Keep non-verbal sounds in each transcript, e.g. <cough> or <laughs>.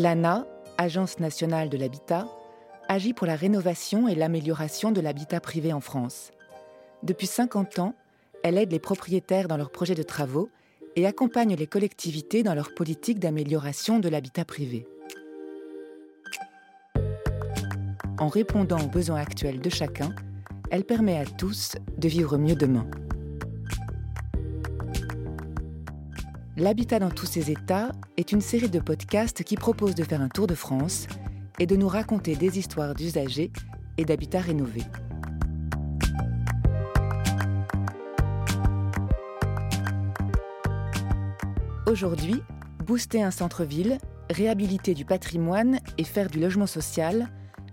L'ANA, Agence nationale de l'habitat, agit pour la rénovation et l'amélioration de l'habitat privé en France. Depuis 50 ans, elle aide les propriétaires dans leurs projets de travaux et accompagne les collectivités dans leur politique d'amélioration de l'habitat privé. En répondant aux besoins actuels de chacun, elle permet à tous de vivre mieux demain. L'habitat dans tous ses états est une série de podcasts qui propose de faire un tour de France et de nous raconter des histoires d'usagers et d'habitats rénovés. Aujourd'hui, booster un centre-ville, réhabiliter du patrimoine et faire du logement social,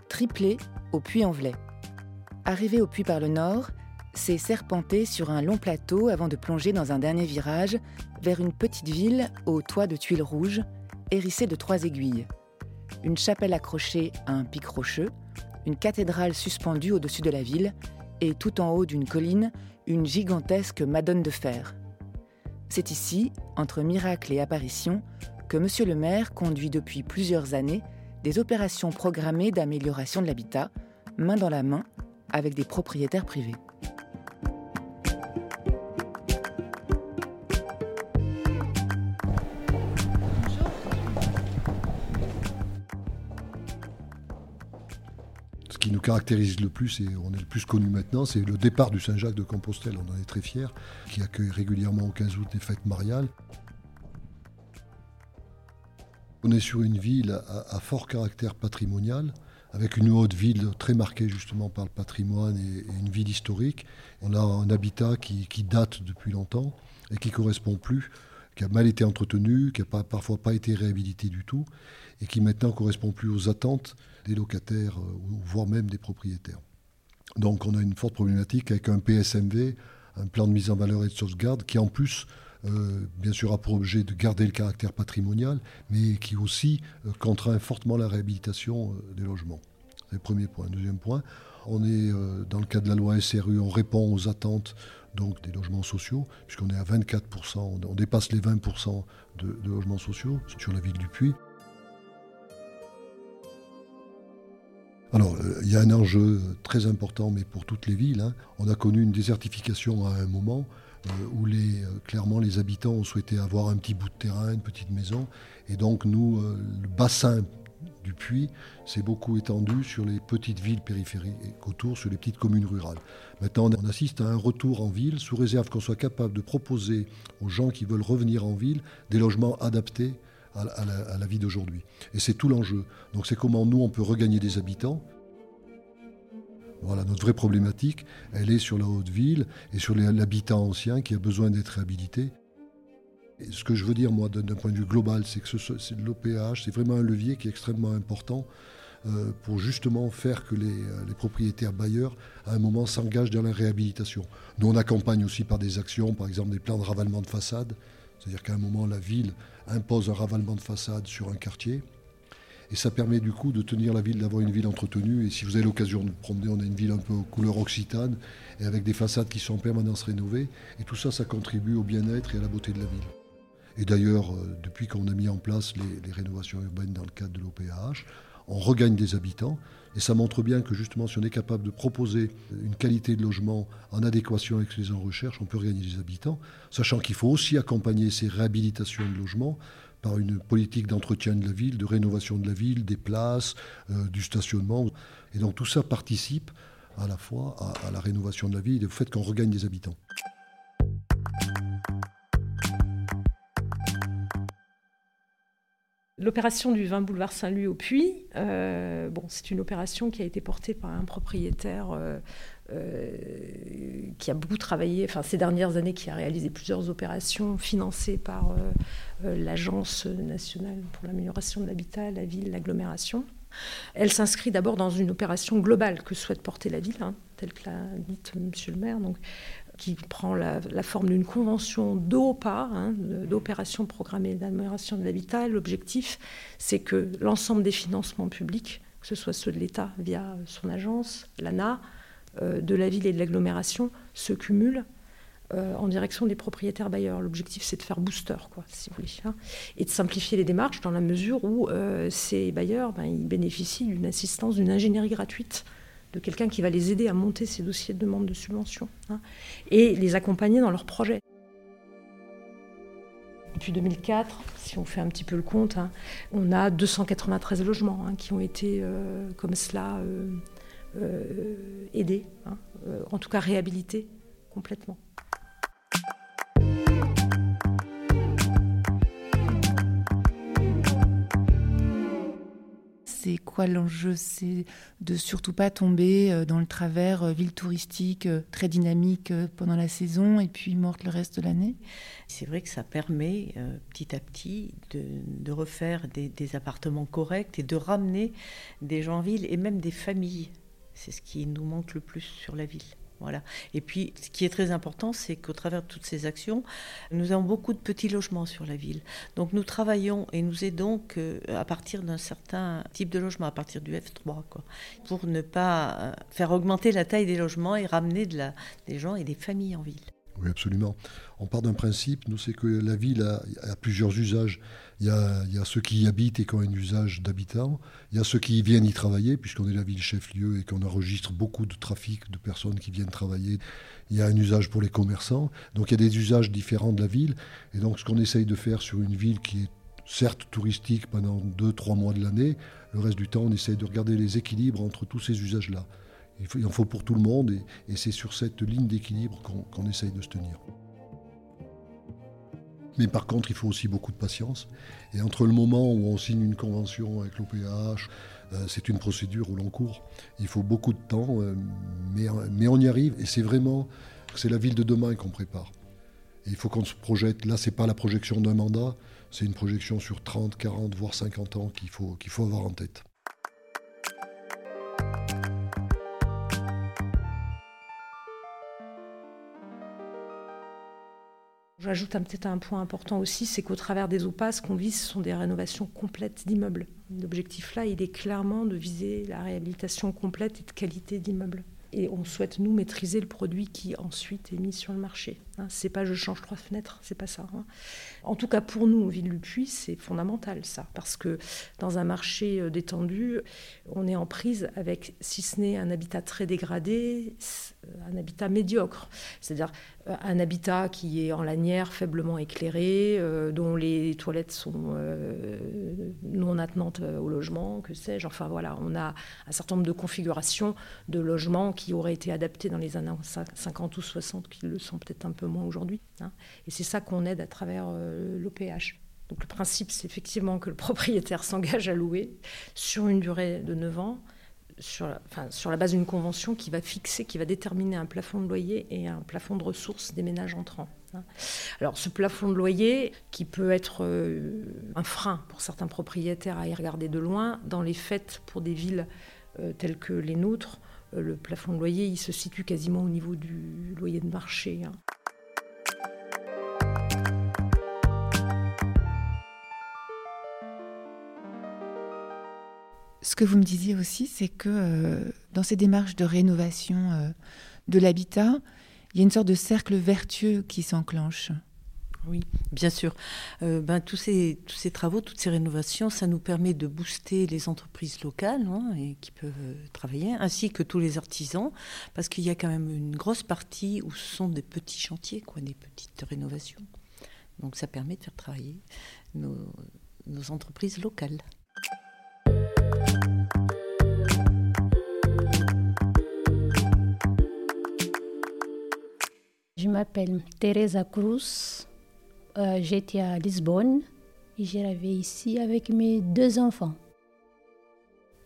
triplé au Puy-en-Velay. Arrivé au Puy par le nord, c'est serpenter sur un long plateau avant de plonger dans un dernier virage vers une petite ville au toit de tuiles rouges, hérissée de trois aiguilles. Une chapelle accrochée à un pic rocheux, une cathédrale suspendue au-dessus de la ville, et tout en haut d'une colline, une gigantesque Madone de fer. C'est ici, entre miracle et apparition, que Monsieur le maire conduit depuis plusieurs années des opérations programmées d'amélioration de l'habitat, main dans la main, avec des propriétaires privés. Ce qui nous caractérise le plus, et on est le plus connu maintenant, c'est le départ du Saint-Jacques de Compostelle. On en est très fiers, qui accueille régulièrement au 15 août des fêtes mariales. On est sur une ville à, fort caractère patrimonial, avec une haute ville très marquée justement par le patrimoine et, une ville historique. On a un habitat qui, date depuis longtemps et qui correspond plus, qui a mal été entretenu, qui n'a parfois pas été réhabilité du tout, et qui maintenant correspond plus aux attentes des locataires, euh, voire même des propriétaires. Donc on a une forte problématique avec un PSMV, un plan de mise en valeur et de sauvegarde, qui en plus euh, bien sûr a pour objet de garder le caractère patrimonial, mais qui aussi euh, contraint fortement la réhabilitation des logements. C'est le premier point. Deuxième point, on est dans le cadre de la loi SRU, on répond aux attentes donc des logements sociaux, puisqu'on est à 24%, on dépasse les 20% de, logements sociaux sur la ville du Puy. Alors, il y a un enjeu très important, mais pour toutes les villes. Hein. On a connu une désertification à un moment. Euh, où euh, clairement les habitants ont souhaité avoir un petit bout de terrain, une petite maison. Et donc nous, euh, le bassin du puits s'est beaucoup étendu sur les petites villes périphériques autour, sur les petites communes rurales. Maintenant, on assiste à un retour en ville, sous réserve qu'on soit capable de proposer aux gens qui veulent revenir en ville des logements adaptés à la, vie d'aujourd'hui. Et c'est tout l'enjeu. Donc c'est comment nous, on peut regagner des habitants, voilà, notre vraie problématique, elle est sur la haute ville et sur l'habitat ancien qui a besoin d'être réhabilité. Ce que je veux dire, moi, d'un point de vue global, c'est que l'OPH, c'est vraiment un levier qui est extrêmement important euh, pour justement faire que les, euh, les, propriétaires bailleurs, à un moment, s'engagent dans la réhabilitation. Nous, on accompagne aussi par des actions, par exemple des plans de ravalement de façade. C'est-à-dire qu'à un moment, la ville impose un ravalement de façade sur un quartier. Et ça permet du coup de tenir la ville, d'avoir une ville entretenue. Et si vous avez l'occasion de promener, on a une ville un peu couleur occitane et avec des façades qui sont en permanence rénovées. Et tout ça, ça contribue au bien-être et à la beauté de la ville. Et d'ailleurs, euh, depuis qu'on a mis en place les, rénovations urbaines dans le cadre de l'OPAH, on regagne des habitants. Et ça montre bien que justement, si on est capable de proposer une qualité de logement en adéquation avec les en recherche, on peut regagner des habitants, sachant qu'il faut aussi accompagner ces réhabilitations de logements par une politique d'entretien de la ville, de rénovation de la ville, des places, euh, du stationnement. Et donc tout ça participe à la fois à, la rénovation de la ville et au fait qu'on regagne des habitants. L'opération du 20 boulevard Saint-Louis au Puy, euh, bon, c'est une opération qui a été portée par un propriétaire euh, euh, qui a beaucoup travaillé, enfin ces dernières années, qui a réalisé plusieurs opérations financées par l'Agence nationale pour l'amélioration de l'habitat, la ville, l'agglomération. Elle s'inscrit d'abord dans une opération globale que souhaite porter la ville, hein, telle que l'a dit Monsieur le maire. Qui prend la, forme d'une convention d'OPA, hein, d'opération programmée d'amélioration de l'habitat. L'objectif, c'est que l'ensemble des financements publics, que ce soit ceux de l'État via son agence, l'ANA, euh, de la ville et de l'agglomération, se cumulent euh, en direction des propriétaires bailleurs. L'objectif, c'est de faire booster, quoi, si vous voulez, hein, et de simplifier les démarches dans la mesure où euh, ces bailleurs, ben, ils bénéficient d'une assistance, d'une ingénierie gratuite de quelqu'un qui va les aider à monter ces dossiers de demande de subvention hein, et les accompagner dans leurs projets. Depuis 2004, si on fait un petit peu le compte, hein, on a 293 logements qui ont été euh, comme cela aidés, en tout cas réhabilités complètement. C'est quoi l'enjeu C'est de surtout pas tomber euh, dans le travers euh, ville touristique euh, très dynamique pendant la saison et puis morte le reste de l'année. C'est vrai que ça permet petit à petit de, refaire des, des, appartements corrects et de ramener des gens en ville et même des familles. C'est ce qui nous manque le plus sur la ville. Et puis, ce qui est très important, c'est qu'au travers de toutes ces actions, nous avons beaucoup de petits logements sur la ville. Donc, nous travaillons et nous aidons à partir d'un certain type de logement, à partir du F3, quoi, pour ne pas euh, faire augmenter la taille des logements et ramener des gens et des familles en ville. Oui, absolument. On part d'un principe, nous, c'est que la ville a, plusieurs usages. Il y, a, ceux qui y habitent et qui ont un usage d'habitat. Il y a ceux qui viennent y travailler, puisqu'on est la ville chef-lieu et qu'on enregistre beaucoup de trafic de personnes qui viennent travailler. Il y a un usage pour les commerçants. Donc il y a des usages différents de la ville. Et donc ce qu'on essaye de faire sur une ville qui est certes touristique pendant deux, trois mois de l'année, le reste du temps, on essaye de regarder les équilibres entre tous ces usages-là. Il, en faut pour tout le monde et, c'est sur cette ligne d'équilibre qu'on essaye de se tenir. Mais par contre, il faut aussi beaucoup de patience. Et entre le moment où on signe une convention avec l'OPH, euh, c'est une procédure au long cours. Il faut beaucoup de temps, euh, mais, mais, on y arrive. Et c'est vraiment, c'est la ville de demain qu'on prépare. Et il faut qu'on se projette. Là, c'est pas la projection d'un mandat, c'est une projection sur 30, 40, voire 50 ans qu'il faut, qu'il faut avoir en tête. J'ajoute peut-être un point important aussi, c'est qu'au travers des OPAS, ce qu'on vise, ce sont des rénovations complètes d'immeubles. L'objectif là, il est clairement de viser la réhabilitation complète et de qualité d'immeubles. Et on souhaite, nous, maîtriser le produit qui ensuite est mis sur le marché. Hein, c'est pas je change trois fenêtres, c'est pas ça. Hein. En tout cas, pour nous, au Ville du Puy, c'est fondamental ça. Parce que dans un marché euh, détendu, on est en prise avec, si ce n'est un habitat très dégradé, un habitat médiocre. C'est-à-dire euh, un habitat qui est en lanière, faiblement éclairé, euh, dont les toilettes sont euh, non attenantes au logement, que sais-je. Enfin voilà, on a un certain nombre de configurations de logements qui auraient été adaptés dans les années 50 ou 60, qui le sont peut-être un peu moins aujourd'hui. Hein. Et c'est ça qu'on aide à travers l'OPH. Donc le principe, c'est effectivement que le <laughs> propriétaire s'engage à louer sur une durée de 9 ans sur la, base d'une convention qui va fixer, qui va déterminer un plafond de loyer et un plafond de ressources des ménages entrants. Hein. Alors ce plafond de loyer, qui peut être euh, un frein pour certains propriétaires à y regarder de loin, dans les faits, pour des villes euh, telles que les nôtres, euh, le plafond de loyer, il se situe quasiment au niveau du loyer de marché. Ce que vous me disiez aussi, c'est que euh, dans ces démarches de rénovation euh, de l'habitat, il y a une sorte de cercle vertueux qui s'enclenche. Oui, bien sûr. Euh, ben, tous, ces, travaux, toutes ces rénovations, ça nous permet de booster les entreprises locales hein, qui peuvent travailler, ainsi que tous les artisans, parce qu'il y a quand même une grosse partie où ce sont des petits chantiers, quoi, des petites rénovations. Donc ça permet de faire travailler nos entreprises locales. M'appelle Teresa Cruz. Euh, j'étais à Lisbonne et j'arrivais ici avec mes deux enfants.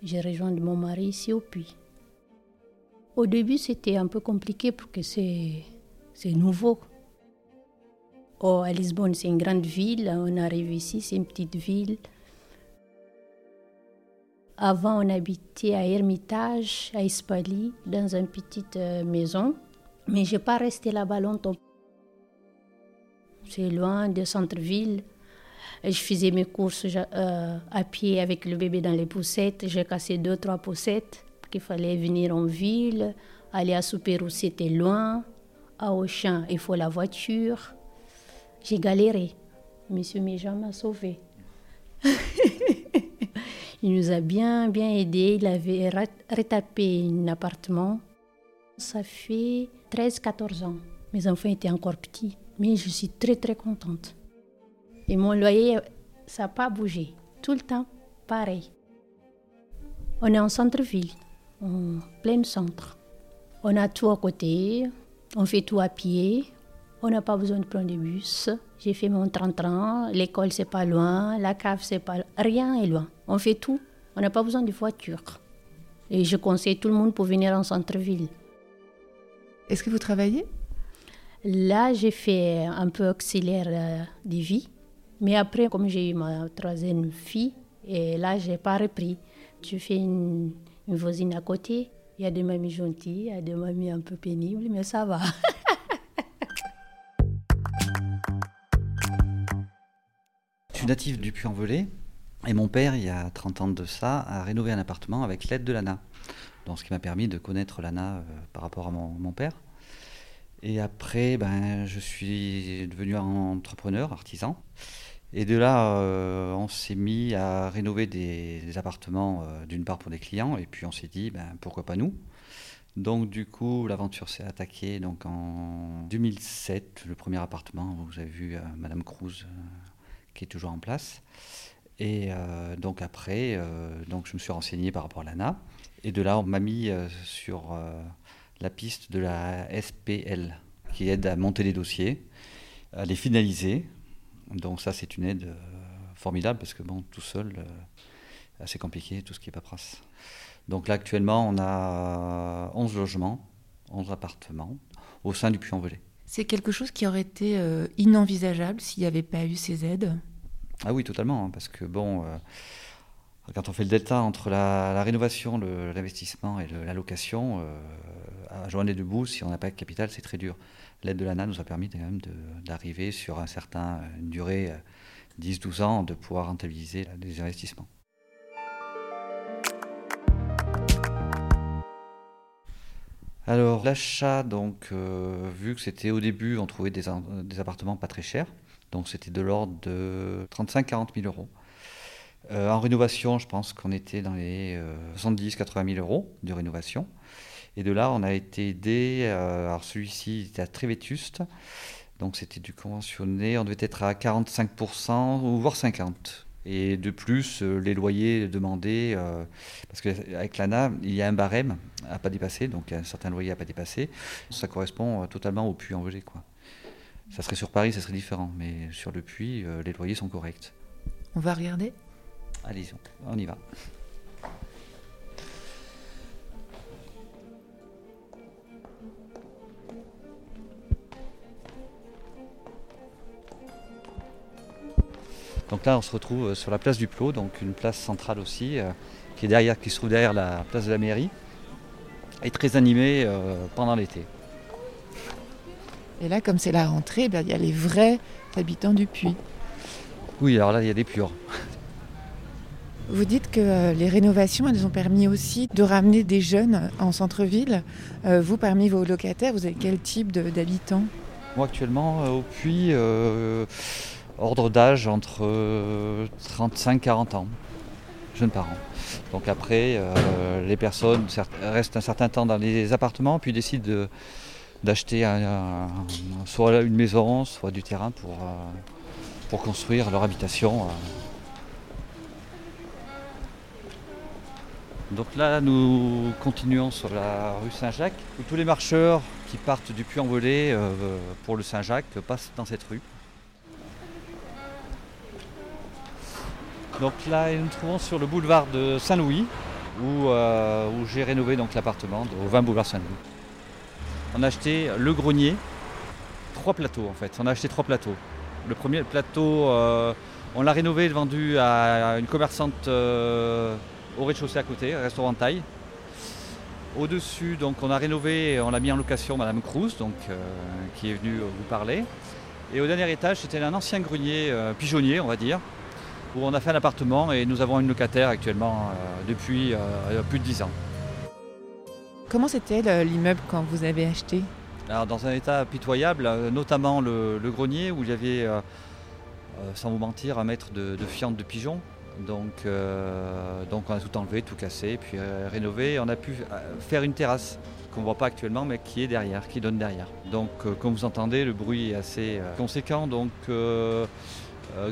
J'ai rejoint mon mari ici au Puy. Au début, c'était un peu compliqué parce que c'est, nouveau. Oh, à Lisbonne, c'est une grande ville. On arrive ici, c'est une petite ville. Avant, on habitait à Hermitage, à Espali, dans une petite euh, maison. Mais je n'ai pas resté là-bas longtemps. C'est loin du centre-ville. Je faisais mes courses euh, à pied avec le bébé dans les poussettes. J'ai cassé deux, trois poussettes. qu'il fallait venir en ville. Aller à Superou, c'était loin. À Auchan, il faut la voiture. J'ai galéré. Monsieur Méjean m'a sauvé. <laughs> il nous a bien, bien aidés. Il avait retapé un appartement. Ça fait 13-14 ans. Mes enfants étaient encore petits, mais je suis très, très contente. Et mon loyer, ça n'a pas bougé. Tout le temps, pareil. On est en centre-ville, en plein centre. On a tout à côté, on fait tout à pied, on n'a pas besoin de prendre des bus. J'ai fait mon 30 ans, l'école c'est pas loin, la cave c'est pas rien est loin. On fait tout, on n'a pas besoin de voiture. Et je conseille tout le monde pour venir en centre-ville. Est-ce que vous travaillez? Là, j'ai fait un peu auxiliaire euh, de vie. Mais après, comme j'ai eu ma troisième fille, et là, j'ai pas repris. Je fais une, une voisine à côté. Il y a des mamies gentilles, il y a des mamies un peu pénibles, mais ça va. <laughs> Je suis natif du Puy-en-Velay et mon père, il y a 30 ans de ça, a rénové un appartement avec l'aide de l'ANA. Donc, ce qui m'a permis de connaître l'ANA euh, par rapport à mon, père. Et après, ben, je suis devenu entrepreneur, artisan. Et de là, euh, on s'est mis à rénover des, appartements, euh, d'une part pour des clients, et puis on s'est dit, ben, pourquoi pas nous Donc du coup, l'aventure s'est attaquée donc, en 2007, le premier appartement, vous avez vu Madame Cruz, qui est toujours en place. Et donc après, donc je me suis renseigné par rapport à l'ANA. Et de là, on m'a mis sur la piste de la SPL, qui aide à monter les dossiers, à les finaliser. Donc ça, c'est une aide euh, formidable parce que bon, tout seul, euh, assez compliqué, tout ce qui est paperasse. Donc là, actuellement, on a 11 logements, 11 appartements au sein du Puy-en-Velay. C'est quelque chose qui aurait été euh, inenvisageable s'il n'y avait pas eu ces aides? Ah oui, totalement, hein, parce que bon, euh, quand on fait le delta entre la, rénovation, l'investissement et le, la location, euh, à deux bouts, si on n'a pas de capital, c'est très dur. L'aide de l'ANA nous a permis quand même d'arriver sur un certain, durée 10-12 ans, de pouvoir rentabiliser les investissements. Alors l'achat, donc euh, vu que c'était au début, on trouvait des, des, appartements pas très chers, donc c'était de l'ordre de 35-40 000 euros. Euh, en rénovation, je pense qu'on était dans les euh, 70-80 000 euros de rénovation. Et de là, on a été aidé. Euh, alors celui-ci était très vétuste, donc c'était du conventionné. On devait être à 45% ou voire 50%. Et de plus, euh, les loyers demandés, euh, parce qu'avec l'ANA, il y a un barème à pas dépasser, donc un certain loyer à pas dépasser. Ça correspond totalement au puits en Velay. Quoi. Ça serait sur Paris, ça serait différent, mais sur le puits, euh, les loyers sont corrects. On va regarder Allez, on y va. Donc là, on se retrouve sur la place du Plot, donc une place centrale aussi, euh, qui, est derrière, qui se trouve derrière la place de la mairie, et très animée euh, pendant l'été. Et là, comme c'est la rentrée, il y a les vrais habitants du puits. Oui, alors là, il y a des purs. Vous dites que euh, les rénovations, elles ont permis aussi de ramener des jeunes en centre-ville. Euh, vous, parmi vos locataires, vous avez quel type d'habitants? Moi, actuellement, au puits, ordre d'âge entre 35 et 40 ans, jeunes parents. Donc après, euh, les personnes restent un certain temps dans les appartements, puis décident d'acheter soit une maison, soit du terrain pour, euh, construire leur habitation. euh. Donc là, nous continuons sur la rue Saint-Jacques, où tous les marcheurs qui partent du Puy-en-Velay euh, pour le Saint-Jacques passent dans cette rue. Donc là, nous nous trouvons sur le boulevard de Saint-Louis, où, où j'ai rénové l'appartement au 20 boulevard Saint-Louis. On a acheté le grenier, trois plateaux en fait. On a acheté trois plateaux. Le premier plateau, euh, on l'a rénové et vendu à une commerçante euh, au rez-de-chaussée à côté, restaurant taille. Au-dessus, donc, on a rénové, on l'a mis en location Madame Cruz, donc, euh, qui est venue vous parler. Et au dernier étage, c'était un ancien grenier pigeonnier, on va dire, où on a fait un appartement et nous avons une locataire actuellement depuis plus de 10 ans. Comment c'était l'immeuble quand vous avez acheté Alors, dans un état pitoyable, notamment le, grenier où il y avait, sans vous mentir, un mètre de, de fientes de pigeons. Donc, donc on a tout enlevé, tout cassé, puis rénové. On a pu faire une terrasse qu'on ne voit pas actuellement, mais qui est derrière, qui donne derrière. Donc, euh, comme vous entendez, le bruit est assez euh, conséquent. Donc, euh,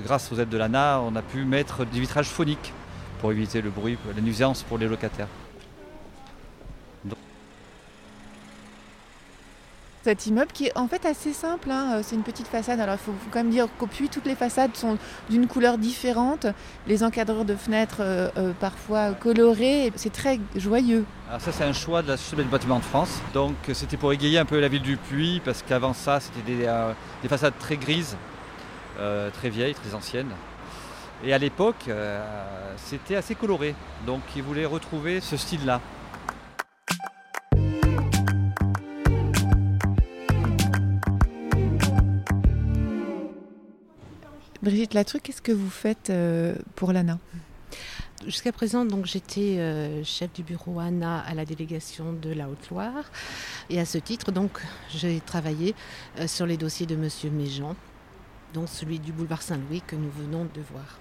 grâce aux aides de l'ANA, on a pu mettre des vitrages phoniques pour éviter le bruit, la nuisance pour les locataires. Cet immeuble qui est en fait assez simple, hein, euh, c'est une petite façade. Alors il faut, quand même dire qu'au puits, toutes les façades sont d'une couleur différente. Les encadreurs de fenêtres euh, euh, parfois colorés, c'est très joyeux. Ça c'est un choix de la Société du bâtiment de France. Donc c'était pour égayer un peu la ville du Puy parce qu'avant ça c'était des, façades très grises, très vieilles, très anciennes. Et à l'époque c'était assez coloré. Donc ils voulaient retrouver ce style-là. Brigitte Latruc, qu'est-ce que vous faites euh, pour l'ANA? Jusqu'à présent, donc j'étais euh, chef du bureau ANA à la délégation de la Haute-Loire. Et à ce titre, donc, j'ai travaillé euh, sur les dossiers de Monsieur Méjean, donc celui du boulevard Saint-Louis que nous venons de voir.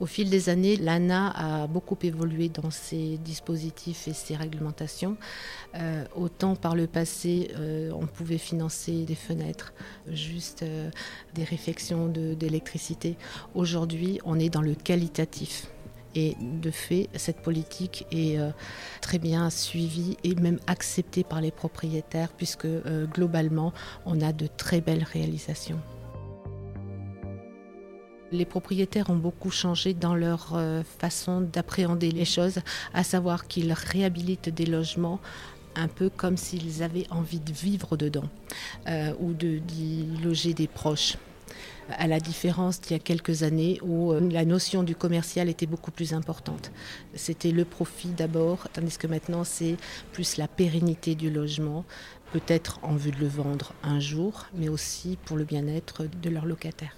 Au fil des années, l'ANA a beaucoup évolué dans ses dispositifs et ses réglementations. Euh, autant par le passé, euh, on pouvait financer des fenêtres, juste euh, des réfections d'électricité. Aujourd'hui, on est dans le qualitatif. Et de fait, cette politique est très bien suivie et même acceptée par les propriétaires, puisque globalement, on a de très belles réalisations. Les propriétaires ont beaucoup changé dans leur euh, façon d'appréhender les choses, à savoir qu'ils réhabilitent des logements un peu comme s'ils avaient envie de vivre dedans euh, ou d'y loger des proches. À la différence d'il y a quelques années où euh, la notion du commercial était beaucoup plus importante. C'était le profit d'abord, tandis que maintenant c'est plus la pérennité du logement, peut-être en vue de le vendre un jour, mais aussi pour le bien-être de leurs locataires.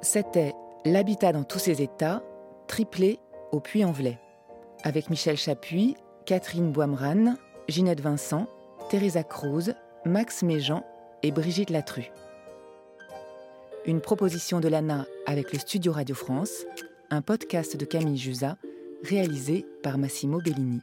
C'était L'habitat dans tous ses états, triplé au Puy-en-Velay, avec Michel Chapuis, Catherine Boimran, Ginette Vincent, Teresa Cruz, Max Méjean et Brigitte Latru. Une proposition de l'ANA avec le Studio Radio France, un podcast de Camille Jusa, réalisé par Massimo Bellini.